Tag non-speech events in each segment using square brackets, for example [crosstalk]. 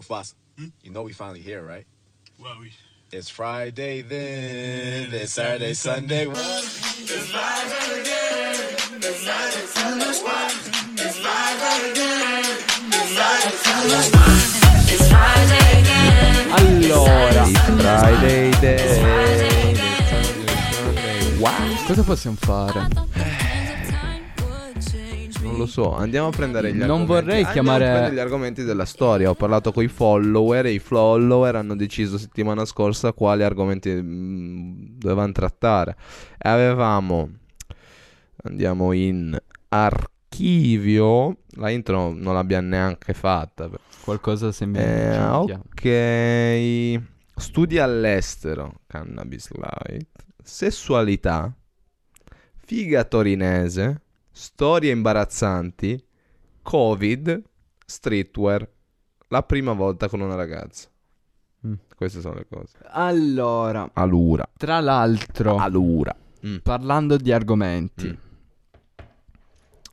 Mufasa, hmm? you know we finally here, right? Well, we. It's Friday then, it's Saturday, Sunday. It's live again, it's live too much wine. It's live again, it's live too much wine. It's Friday again. Allora, it's Friday then. Wow, cosa possiamo fare? Non lo so, andiamo a prendere gli Non argomenti. vorrei Andiamo chiamare- a prendere gli argomenti della storia. Ho parlato con i follower e i follower hanno deciso settimana scorsa quali argomenti mm, dovevano trattare. E avevamo andiamo in archivio. La intro non l'abbiamo neanche fatta. Qualcosa sembra Eh, ok. Studi all'estero, cannabis light, sessualità, figa torinese, storie imbarazzanti, covid, streetwear, la prima volta con una ragazza. Mm. Queste sono le cose. Allora, Allura, tra l'altro, allura. Mm. parlando di argomenti, Mm.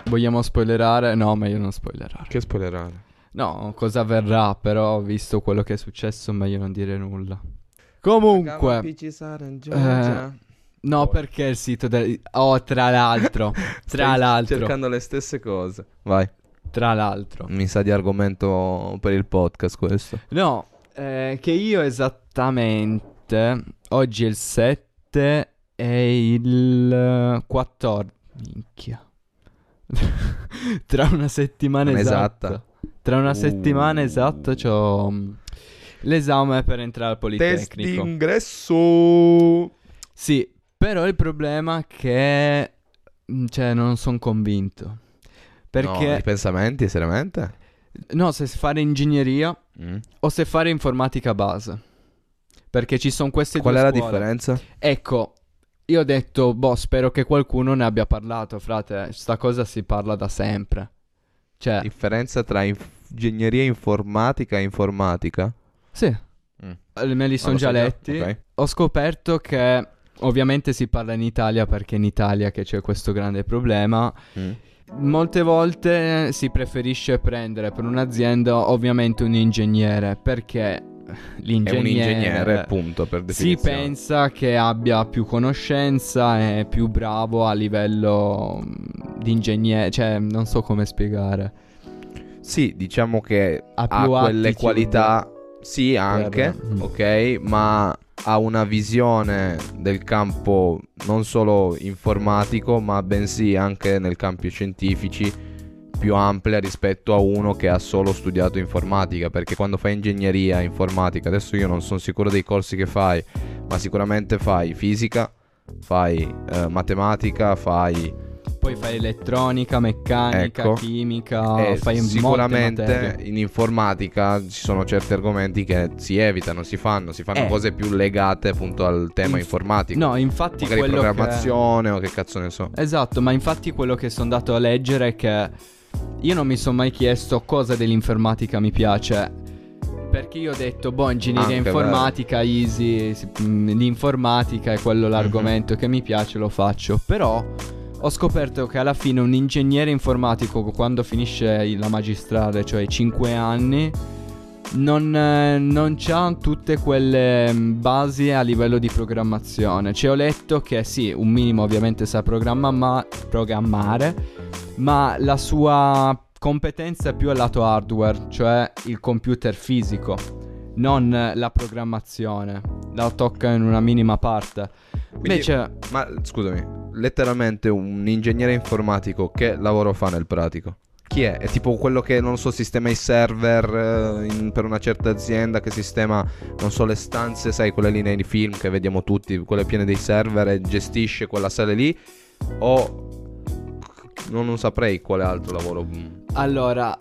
vogliamo spoilerare? No, meglio non spoilerare. Che spoilerare? No, cosa avverrà, però, visto quello che è successo, meglio non dire nulla. Comunque, eh, no, Poi. perché il sito del... Oh, tra l'altro, [laughs] tra l'altro, cercando le stesse cose. Vai. tra l'altro. Mi sa di argomento per il podcast questo. No, eh, che io esattamente, oggi è il 7 e il 14. Minchia. [laughs] Tra una settimana esatta. esatta. Tra una Uh. settimana esatta c'ho mm, l'esame per entrare al Test Politecnico. d'ingresso. Sì, però il problema è che mm, cioè non sono convinto. No, Perché i pensamenti, seriamente? no, se fare ingegneria Mm. o se fare informatica base. Perché ci sono queste Qual due è la differenza? Ecco, io ho detto, boh, spero che qualcuno ne abbia parlato, frate. Sta cosa si parla da sempre. Cioè, Differenza tra ingegneria informatica e informatica? sì, Mm. me li sono già so letti. ok. Ho scoperto che ovviamente si parla in Italia perché è in Italia che c'è questo grande problema. Mm. Molte volte si preferisce prendere per un'azienda ovviamente un ingegnere perché È l'ingegnere un ingegnere, punto, per si definizione. pensa che abbia più conoscenza e più bravo a livello mm, di ingegnere, cioè non so come spiegare. Sì, diciamo che Ha ha, quelle attitude qualità, sì, anche, Mm. ok, ma ha una visione del campo non solo informatico, ma bensì anche nel campi scientifici più ampia rispetto a uno che ha solo studiato informatica, perché quando fai ingegneria informatica, adesso io non sono sicuro dei corsi che fai, ma sicuramente fai fisica, fai eh, matematica, fai Poi fai elettronica, meccanica, Ecco. chimica, e fai sicuramente in informatica ci sono certi argomenti che si evitano, si fanno, si fanno Eh. cose più legate appunto al tema Inf- informatico. No, infatti Magari quello che... programmazione o che cazzo ne so. Esatto, ma infatti quello che sono andato a leggere è che io non mi sono mai chiesto cosa dell'informatica mi piace. Perché io ho detto, boh, ingegneria Anche informatica, easy, si- mm, l'informatica è quello l'argomento che mi piace, lo faccio. Però ho scoperto che alla fine un ingegnere informatico quando finisce la magistrale, cioè i 5 anni, non, eh, non c'ha tutte quelle mm, basi a livello di programmazione. Cioè ho letto che sì, un minimo ovviamente sa programma- ma- programmare, ma la sua competenza è più al lato hardware, cioè il computer fisico, non la programmazione. La tocca in una minima parte. Quindi- Invece, Ma scusami, letteralmente un ingegnere informatico che lavoro fa nel pratico? Chi è? È tipo quello che, non so, sistema i server eh, in- per una certa azienda, che sistema, non so, le stanze, sai, quelle lì nei film che vediamo tutti, quelle piene dei server e gestisce quella sala lì? O non, non saprei quale altro lavoro. Allora,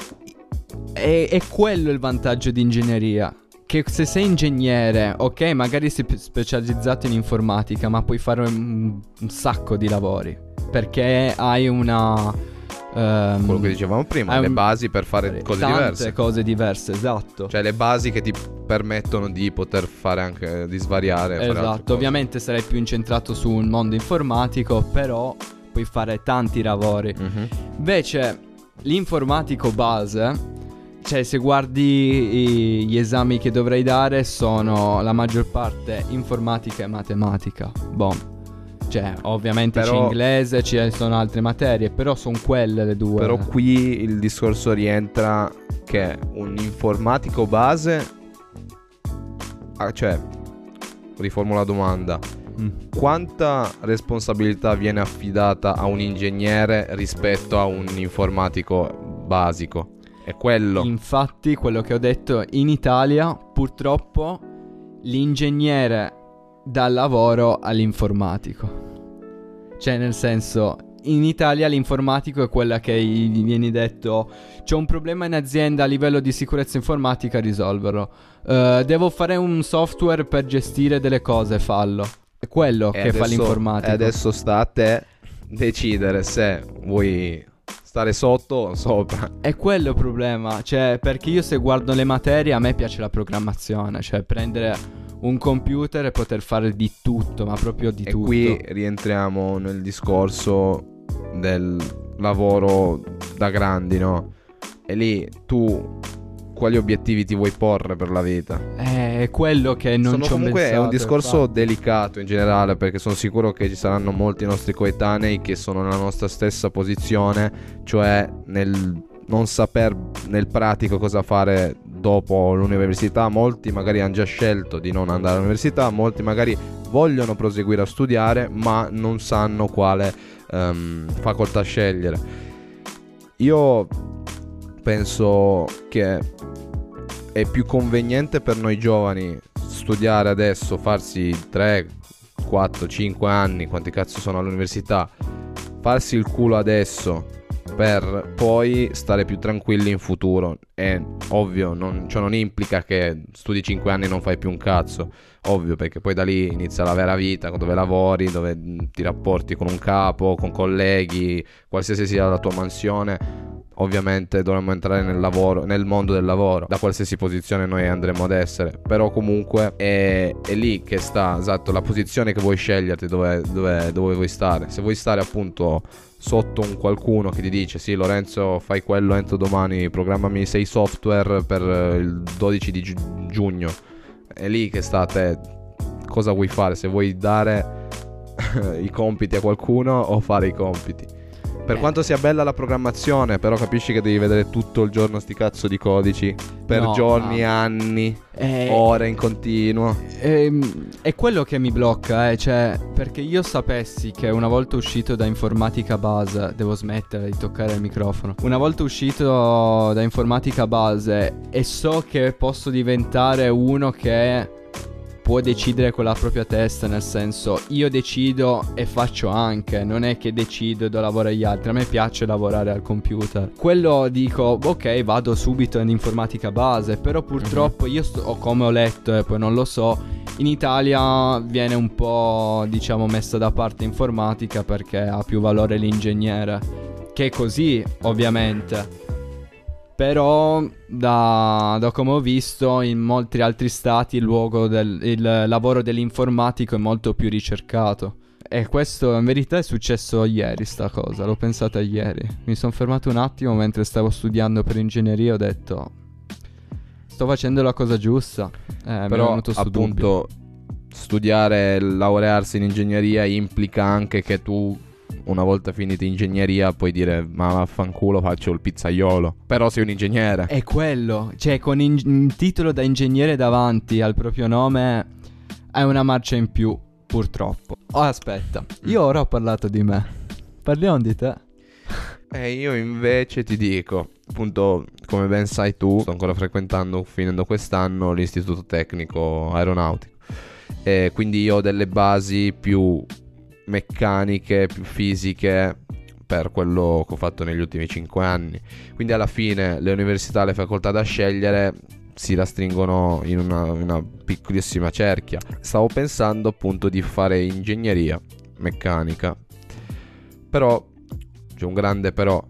è, è quello il vantaggio di ingegneria. Che se sei ingegnere, ok, magari sei specializzato in informatica, ma puoi fare un, un sacco di lavori. Perché hai una. ehm, Quello che dicevamo prima, le un- basi per fare cose tante diverse. cose diverse, esatto. Cioè le basi che ti permettono di poter fare anche, di svariare. esatto, ovviamente sarai più incentrato su un mondo informatico, però puoi fare tanti lavori. Mhm. Invece, l'informatico base cioè, se guardi i- gli esami che dovrei dare sono la maggior parte informatica e matematica. Boh. Cioè, ovviamente c'è Però- inglese, ci sono altre materie, però sono quelle le due. Però qui il discorso rientra che un informatico base... ah, cioè, riformulo la domanda. Mm. Quanta responsabilità viene affidata a un ingegnere rispetto a un informatico basico? È quello. Infatti, quello che ho detto, in Italia purtroppo l'ingegnere dà lavoro all'informatico. Cioè, nel senso, in Italia l'informatico è quella che gli viene detto c'è un problema in azienda a livello di sicurezza informatica, risolverlo. Eh, devo fare un software per gestire delle cose, fallo. È quello E che fa adesso- l'informatico. E adesso sta a te decidere se vuoi stare sotto o sopra. È quello il problema, cioè perché io se guardo le materie a me piace la programmazione, cioè prendere un computer e poter fare di tutto, ma proprio di e tutto. qui rientriamo nel discorso del lavoro da grandi, no? E lì tu quali obiettivi ti vuoi porre per la vita? Eh, È quello che non Sono ci ho comunque è un pensato, discorso infatti. delicato in generale perché sono sicuro che ci saranno molti nostri coetanei che sono nella nostra stessa posizione, cioè nel non saper nel pratico cosa fare dopo l'università. Molti magari hanno già scelto di non andare all'università, molti magari vogliono proseguire a studiare ma non sanno quale ehm, facoltà scegliere. Io penso che è più conveniente per noi giovani studiare adesso, farsi 3, 4, 5 anni, quanti cazzo sono all'università, farsi il culo adesso per poi stare più tranquilli in futuro. È ovvio, non, ciò non implica che studi 5 anni e non fai più un cazzo. Ovvio, perché poi da lì inizia la vera vita, dove lavori, dove mh, ti rapporti con un capo, con colleghi, qualsiasi sia la tua mansione. Ovviamente dovremmo entrare nel lavoro, nel mondo del lavoro, da qualsiasi posizione noi andremo ad essere. Però comunque è, è lì che sta, esatto, la posizione che vuoi sceglierti, dove, dove, dove vuoi stare. Se vuoi stare appunto sotto un qualcuno che ti dice sì Lorenzo fai quello entro domani, programmami 6 software per eh, il 12 di giu- giugno. È lì che sta a te cosa vuoi fare, se vuoi dare [laughs] i compiti a qualcuno o fare i compiti. Per Eh. quanto sia bella la programmazione, però capisci che devi vedere tutto il giorno sti cazzo di codici per No, giorni, ma- anni, Eh, ore in continuo. Ehm, è quello che mi blocca, eh, cioè, perché io sapessi che una volta uscito da informatica base, devo smettere di toccare il microfono, una volta uscito da informatica base e so che posso diventare uno che può decidere con la propria testa, nel senso io decido e faccio anche, non è che decido e do lavoro agli altri, a me piace lavorare al computer. Quello dico, ok, vado subito in informatica base, però purtroppo io sto, come ho letto e poi non lo so, in Italia viene un po' diciamo messa da parte informatica perché ha più valore l'ingegnere, che è così ovviamente. Però da, da come ho visto in molti altri stati il, luogo del, il lavoro dell'informatico è molto più ricercato. E questo in verità è successo ieri sta cosa, l'ho pensata ieri. Mi sono fermato un attimo mentre stavo studiando per ingegneria e ho detto sto facendo la cosa giusta. Eh, Però appunto studiare, laurearsi in ingegneria implica anche che tu una volta finita ingegneria puoi dire ma vaffanculo faccio il pizzaiolo. Però sei un ingegnere. È quello, cioè con in- un titolo da ingegnere davanti al proprio nome hai una marcia in più, purtroppo. Oh, aspetta, io ora ho parlato di me. Parliamo di te. E io invece ti dico, appunto, come ben sai tu, sto ancora frequentando, finendo quest'anno, l'istituto tecnico aeronautico. E quindi io ho delle basi più meccaniche, più fisiche per quello che ho fatto negli ultimi 5 anni. Quindi alla fine le università, le facoltà da scegliere si rastringono in una, una piccolissima cerchia. Stavo pensando appunto di fare ingegneria meccanica. Però c'è un grande però.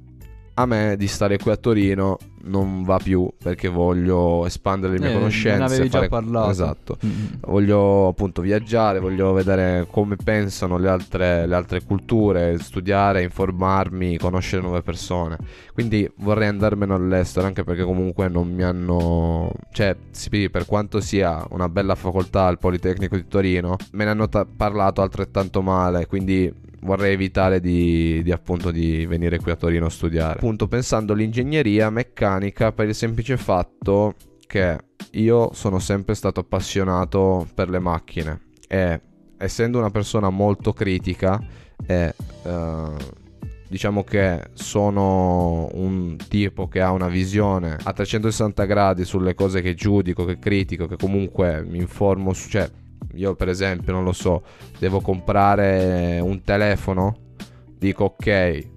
A me di stare qui a Torino non va più perché voglio espandere le mie Eh, conoscenze. ne avevi già fare- parlato. Esatto. Mm. Voglio appunto viaggiare, voglio vedere come pensano le altre, le altre culture, studiare, informarmi, conoscere nuove persone. Quindi vorrei andarmene all'estero anche perché comunque non mi hanno... Cioè, sì, per quanto sia una bella facoltà al Politecnico di Torino, me ne hanno ta- parlato altrettanto male, quindi vorrei evitare di, di, appunto di venire qui a Torino a studiare. Appunto pensando all'ingegneria meccanica per il semplice fatto che io sono sempre stato appassionato per le macchine e essendo una persona molto critica e eh, diciamo che sono un tipo che ha una visione a 360 gradi sulle cose che giudico, che critico, che comunque mi informo su, cioè io per esempio non lo so, devo comprare un telefono, dico ok,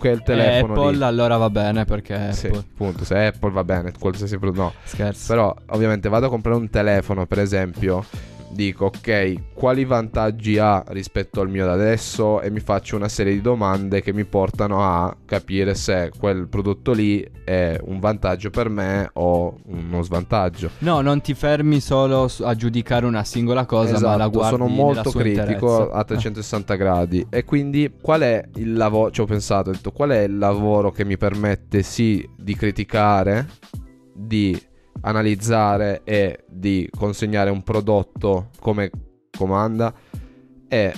quel telefono Apple lì allora va bene perché sì, Apple. appunto, se Apple va bene, qualsiasi prodotto no. Scherzo. Però ovviamente vado a comprare un telefono, per esempio, dico ok, quali vantaggi ha rispetto al mio da adesso e mi faccio una serie di domande che mi portano a capire se quel prodotto lì è un vantaggio per me o uno svantaggio. No, non ti fermi solo a giudicare una singola cosa, ma la Esatto, guardi sono molto critico interezza. a 360 gradi e quindi qual è il lavoro, ci ho pensato, ho detto qual è il lavoro che mi permette sì di criticare, di analizzare e di consegnare un prodotto come comanda. E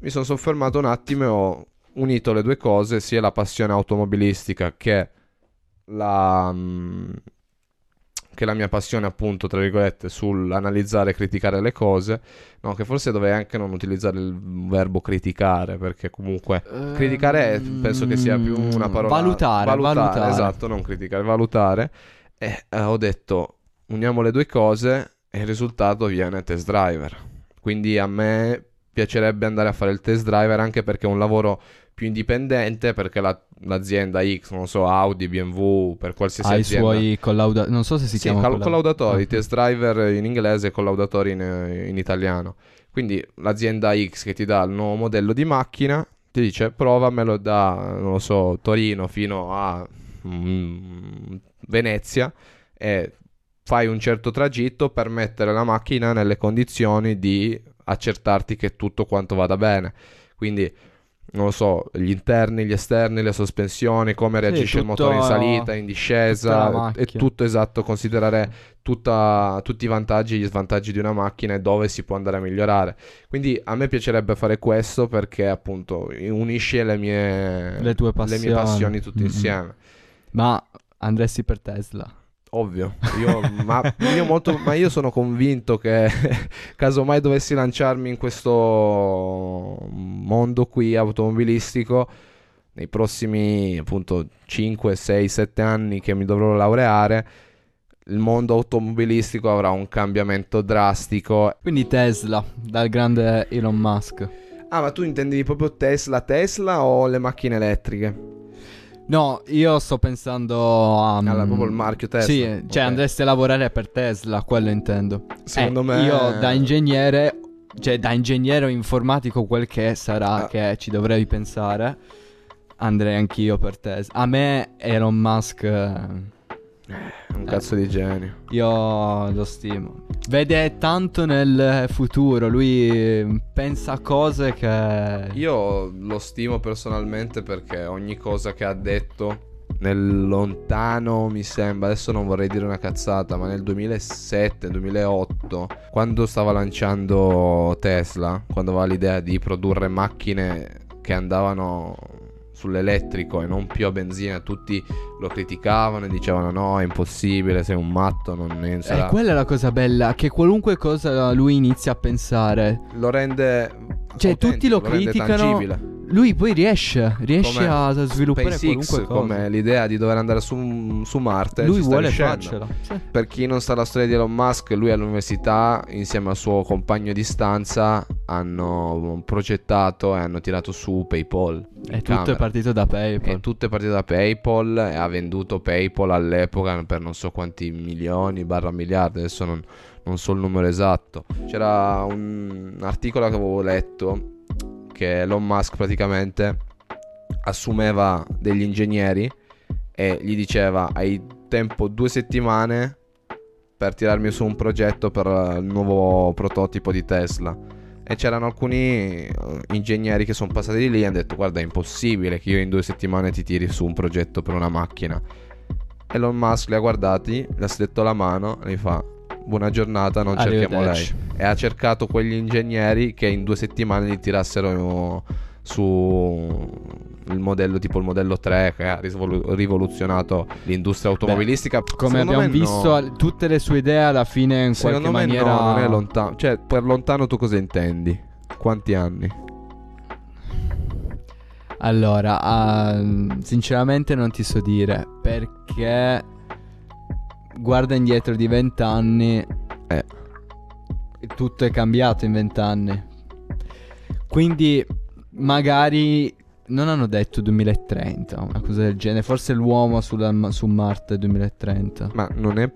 mi sono soffermato un attimo e ho unito le due cose, sia la passione automobilistica che la, mm, che la mia passione appunto tra virgolette sull'analizzare e criticare le cose, no, che forse dovrei anche non utilizzare il verbo criticare perché comunque criticare Ehm, penso che sia più una parola Valutare, valutare. esatto, non criticare, valutare e eh, ho detto uniamo le due cose e il risultato viene test driver. Quindi a me piacerebbe andare a fare il test driver anche perché è un lavoro più indipendente perché la- l'azienda X, non so, Audi, BMW, per qualsiasi ha i azienda suoi collaudatori. Non so se si sì, chiama col- collaudatori, Ah. test driver in inglese e collaudatori in, in italiano. Quindi l'azienda X che ti dà il nuovo modello di macchina ti dice provamelo da, non lo so, Torino fino a mm, Venezia e fai un certo tragitto per mettere la macchina nelle condizioni di accertarti che tutto quanto vada bene. Quindi non lo so, gli interni, gli esterni, le sospensioni, come reagisce il tutto- motore in salita, in discesa, è tutto esatto, considerare tutta- tutti i vantaggi e gli svantaggi di una macchina e dove si può andare a migliorare. Quindi a me piacerebbe fare questo perché appunto unisce le mie, Le tue le mie passioni. passioni tutte Mm-mm. insieme. Ma andresti per Tesla? Ovvio, io, ma, io molto, ma io sono convinto che [laughs] casomai dovessi lanciarmi in questo mondo qui automobilistico nei prossimi appunto 5, 6, 7 anni che mi dovrò laureare, il mondo automobilistico avrà un cambiamento drastico. Quindi Tesla, dal grande Elon Musk. Ah, ma tu intendevi proprio Tesla, Tesla o le macchine elettriche? No, io sto pensando a... Allora, proprio il marchio Tesla. Sì, cioè Ok. andresti a lavorare per Tesla, quello intendo. Secondo Eh, me Io da ingegnere, cioè da ingegnere informatico quel che sarà Ah. che ci dovrei pensare, andrei anch'io per Tesla. A me Elon Musk, eh, un cazzo di genio. io lo stimo. Vede tanto nel futuro, lui pensa a cose che... Io lo stimo personalmente perché ogni cosa che ha detto nel lontano, mi sembra, adesso non vorrei dire una cazzata, ma nel 2007-2008, quando stava lanciando Tesla, quando aveva l'idea di produrre macchine che andavano sull'elettrico e non più a benzina, tutti lo criticavano e dicevano no, è impossibile, sei un matto, non ne E sarà. Eh, quella è la cosa bella, che qualunque cosa lui inizia a pensare, Lo rende Cioè, tutti lo rende criticano. Lui poi riesce, riesce Come a sviluppare SpaceX, qualunque cosa. come l'idea di dover andare su, su Marte. Lui vuole riuscendo. farcela. Sì. Per chi non sa la storia di Elon Musk, lui all'università, insieme al suo compagno di stanza, hanno progettato e hanno tirato su PayPal. E tutto è camera. partito da PayPal. E tutto è partito da PayPal e ha venduto PayPal all'epoca per non so quanti milioni, barra miliardi, adesso non, non so il numero esatto. C'era un articolo che avevo letto che Elon Musk praticamente assumeva degli ingegneri e gli diceva hai tempo due settimane per tirarmi su un progetto per il nuovo prototipo di Tesla. E c'erano alcuni eh, ingegneri che sono passati di lì e hanno detto guarda è impossibile che io in due settimane ti tiri su un progetto per una macchina. Elon Musk li ha guardati, le ha stretto la mano e gli fa buona giornata, non cerchiamo lei. E ha cercato quegli ingegneri che in due settimane gli tirassero su il modello tipo il modello 3 che ha risvolu- rivoluzionato l'industria automobilistica. Come Secondo abbiamo no. visto, al- tutte le sue idee alla fine in Secondo qualche me maniera... no, non è lontano. Cioè, per lontano tu cosa intendi? Quanti anni? Allora, ah, sinceramente non ti so dire perché guarda indietro di vent'anni Eh. tutto è cambiato in vent'anni. Quindi magari non hanno detto 2030, una cosa del genere, forse l'uomo sulla- su Marte 2030. Ma non è.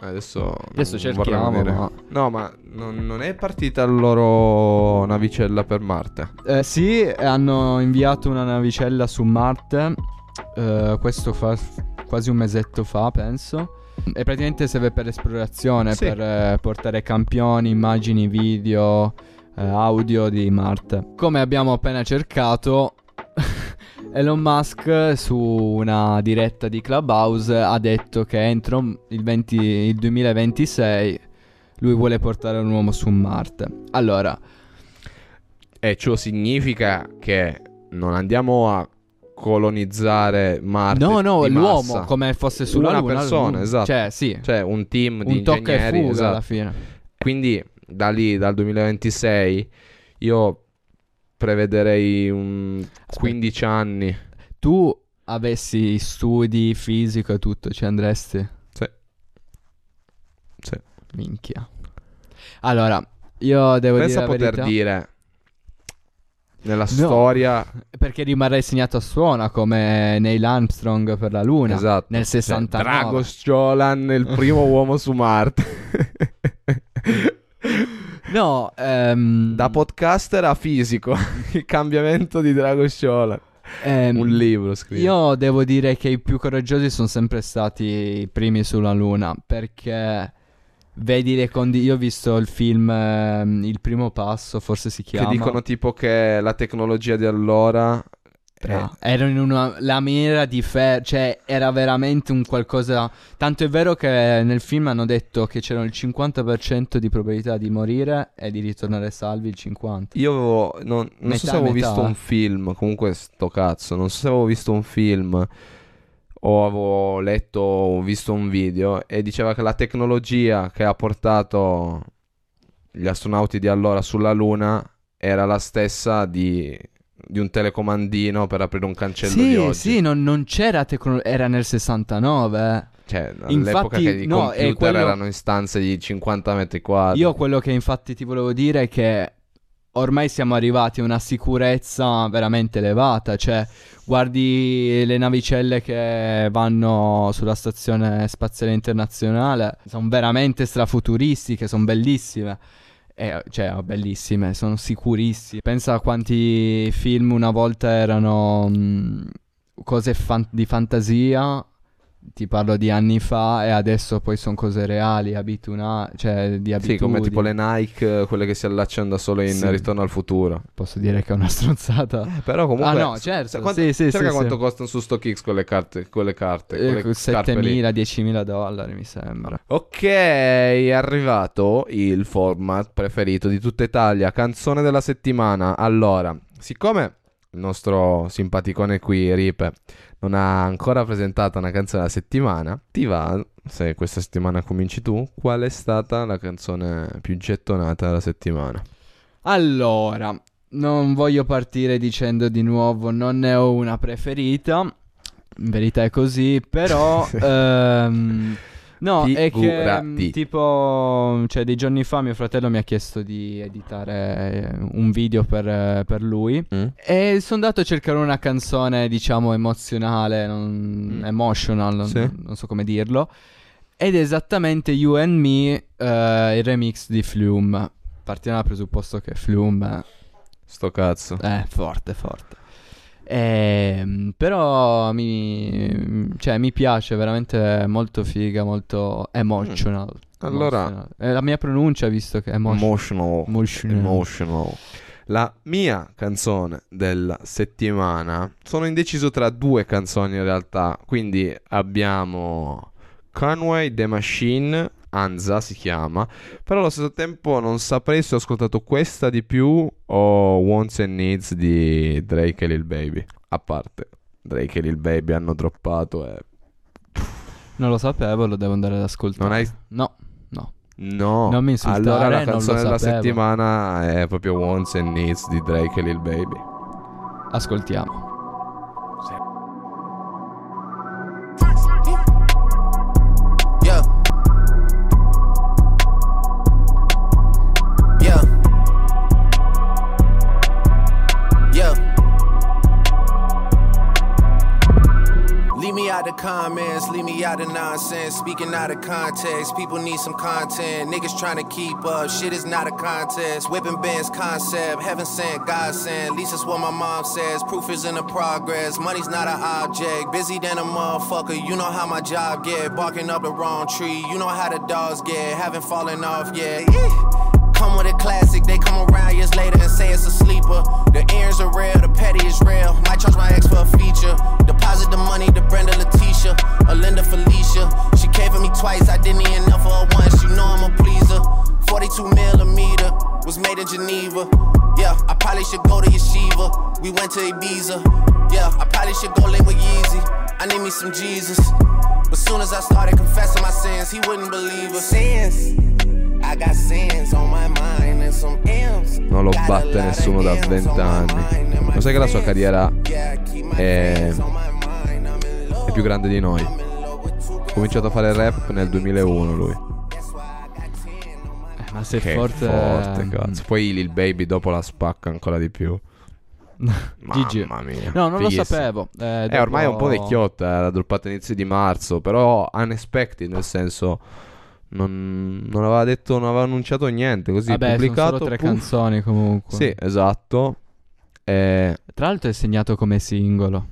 Adesso. Adesso cerchiamo, ma- No, ma non, non è partita la loro navicella per Marte. Eh, sì, hanno inviato una navicella su Marte. eh, questo fa quasi un mesetto fa, penso. E praticamente serve per l'esplorazione, Sì. per eh, portare campioni, immagini, video, eh, audio di Marte. Come abbiamo appena cercato, [laughs] Elon Musk su una diretta di Clubhouse ha detto che entro il, 20 il 2026 lui vuole portare un uomo su Marte. Allora, E ciò significa che non andiamo a colonizzare Marte. No, no, l'uomo massa. come fosse sulla Una Luna. persona, lui- esatto. Cioè, sì. Cioè, un team di un tocca e fuga esatto. alla fine. Quindi da lì, dal 2026, io prevederei un 15 anni. Tu avessi studi fisico e tutto, ci andresti? Sì. Sì. Minchia. Allora, io devo Pensa dire poter verità. dire nella storia Perché rimarrei segnato a suona come Neil Armstrong per la Luna. esatto, Nel cioè, 69. Dragos Jolan, il primo uomo su Marte. [laughs] No, ehm, da podcaster a fisico, [laughs] il cambiamento di Dragos Jolan. ehm, Un libro scritto. Io devo dire che i più coraggiosi sono sempre stati i primi sulla Luna perché vedi le condizioni. Io ho visto il film ehm, Il primo passo, forse si che chiama. dicono tipo che la tecnologia di allora Bra- Erano in una lamiera di ferro, cioè era veramente un qualcosa. Tanto è vero che nel film hanno detto che c'era il 50% di probabilità di morire e di ritornare salvi il 50%. Io avevo. Non, non Metà so se avevo metà. visto un film. Comunque, sto cazzo. Non so se avevo visto un film. O avevo letto o visto un video. E diceva che la tecnologia che ha portato gli astronauti di allora sulla Luna era la stessa di, di un telecomandino per aprire un cancello di Sì, oggi. sì, non, non c'era tecnologia. Era nel 69. eh. Cioè, all'epoca Infatti, che i no, computer quello- erano in stanze di 50 metri quadri. Io quello che infatti ti volevo dire è che ormai siamo arrivati a una sicurezza veramente elevata, cioè guardi le navicelle che vanno sulla stazione spaziale internazionale, sono veramente strafuturistiche, sono bellissime. Eh, cioè, bellissime, sono sicurissime. Pensa a quanti film una volta erano mh, cose fan- di fantasia ti parlo di anni fa e adesso poi sono cose reali, abituna- cioè di Sì, abitudini. come tipo le Nike, quelle che si allacciano da solo in Sì. Ritorno al futuro. Posso dire che è una [laughs] stronzata. Però comunque... Ah, no, certo, sa- quanto- sì, sì, cerca sì, quanto sì. costano su StockX quelle carte, quelle carte, Eh, quelle scarpe lì. 7.000, 10.000 dollari mi sembra. Ok, è arrivato il format preferito di tutta Italia, canzone della settimana. Allora, siccome il nostro simpaticone qui, Ripe, non ha ancora presentato una canzone della settimana, ti va, se questa settimana cominci tu, qual è stata la canzone più gettonata della settimana? Allora, non voglio partire dicendo di nuovo non ne ho una preferita. In verità è così, però [laughs] ehm, no, è che Figurati. mm, tipo cioè dei giorni fa mio fratello mi ha chiesto di editare eh, un video per, eh, per lui Mm? e sono andato a cercare una canzone, diciamo, emozionale, non- Mm. emotional, non, Sì. non so come dirlo. Ed è esattamente You and Me, eh, il remix di Flume. Partiamo dal presupposto che Flume Sto cazzo. è forte, forte. Ehm, però mi, cioè, mi piace veramente molto figa, molto emotional. Allora- Emotional. È la mia pronuncia, visto che è. Emotional. Emotional. Emotional. La mia canzone della settimana. Sono indeciso tra due canzoni in realtà. Quindi abbiamo Conway The Machine. Anza si chiama. Però allo stesso tempo non saprei se ho ascoltato questa di più o Wants and Needs di Drake e Lil Baby. A parte Drake e Lil Baby hanno droppato e... Non lo sapevo, lo devo andare ad ascoltare. Non hai... No, no. No, Non mi insultare, allora la canzone della settimana è proprio Wants and Needs di Drake e Lil Baby. Ascoltiamo. The comments, leave me out of nonsense. Speaking out of context, people need some content. Niggas trying to keep up, shit is not a contest. Whipping bands concept, heaven sent, God sent. At least that's what my mom says. Proof is in the progress, money's not an object. Busy than a motherfucker, you know how my job get. Barking up the wrong tree, you know how the dogs get. Haven't fallen off yet. Come with a classic, they come around years later and say it's a sleeper. The earrings are real, the petty is real. Might charge my ex for a feature. Deposit the money to Brenda Letitia, or Linda Felicia. She came for me twice, I didn't even know for her once. You know I'm a pleaser. 42 millimeter was made in Geneva. Yeah, I probably should go to Yeshiva. We went to Ibiza. Yeah, I probably should go live with Yeezy. I need me some Jesus. But soon as I started confessing my sins, he wouldn't believe us. Sins. I got sins on my mind and some M's. Non lo batte nessuno da 20 anni. Lo sai che la sua carriera è, è più grande di noi. Ha cominciato a fare rap nel 2001 lui. Eh, ma sei Che forte. forte, cazzo. Poi Lil Baby dopo la spacca ancora di più. GG. [laughs] Mamma mia. No, non lo Fighissimo. sapevo. Eh, Eh, ormai è un po' dopo- vecchiotta, eh, l'ha droppata all'inizio di marzo, però unexpected, nel senso non, non aveva detto, non aveva annunciato niente, così Vabbè, pubblicato. sono tre puff. canzoni comunque. Sì, esatto. Eh, Tra l'altro è segnato come singolo.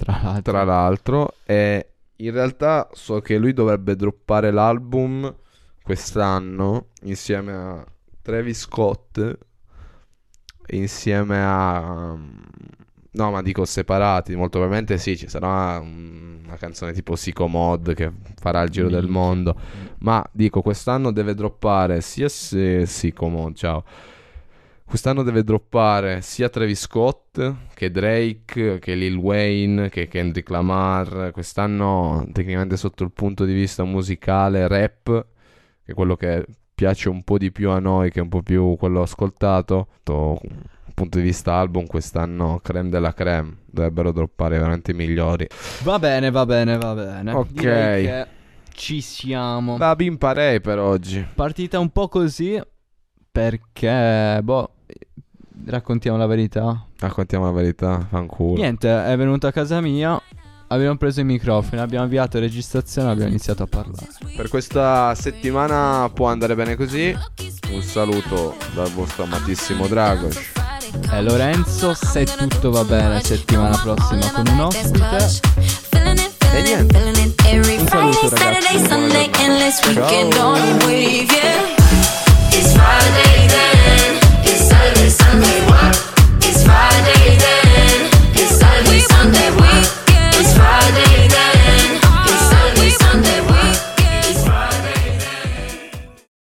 Tra l'altro. tra l'altro, e in realtà so che lui dovrebbe droppare l'album quest'anno insieme a Travis Scott, insieme a... No, ma dico separati, molto probabilmente sì, ci sarà un- una canzone tipo Psycho Mod che farà il giro del Minchia. mondo. Ma dico, quest'anno deve droppare sia se Psycho Mod, ciao. Quest'anno deve droppare sia Travis Scott che Drake, che Lil Wayne, che Kendrick Lamar. Quest'anno, tecnicamente sotto il punto di vista musicale, rap, che è quello che piace un po' di più a noi, che è un po' più quello ascoltato. Sotto il punto di vista album, quest'anno creme della creme. Dovrebbero droppare veramente i migliori. Va bene, va bene, va bene. Ok. Ci siamo. Va imparei per oggi. Partita un po' così perché, boh, raccontiamo la verità. Raccontiamo la verità, fanculo. Niente, è venuto a casa mia, abbiamo preso i microfoni, abbiamo avviato la registrazione, abbiamo iniziato a parlare. Per questa settimana può andare bene così. Un saluto dal vostro amatissimo Dragos. E Lorenzo, se tutto va bene, settimana prossima con un ospite. E niente. Un saluto, ragazzi. Buona giornata. Endless Ciao. Never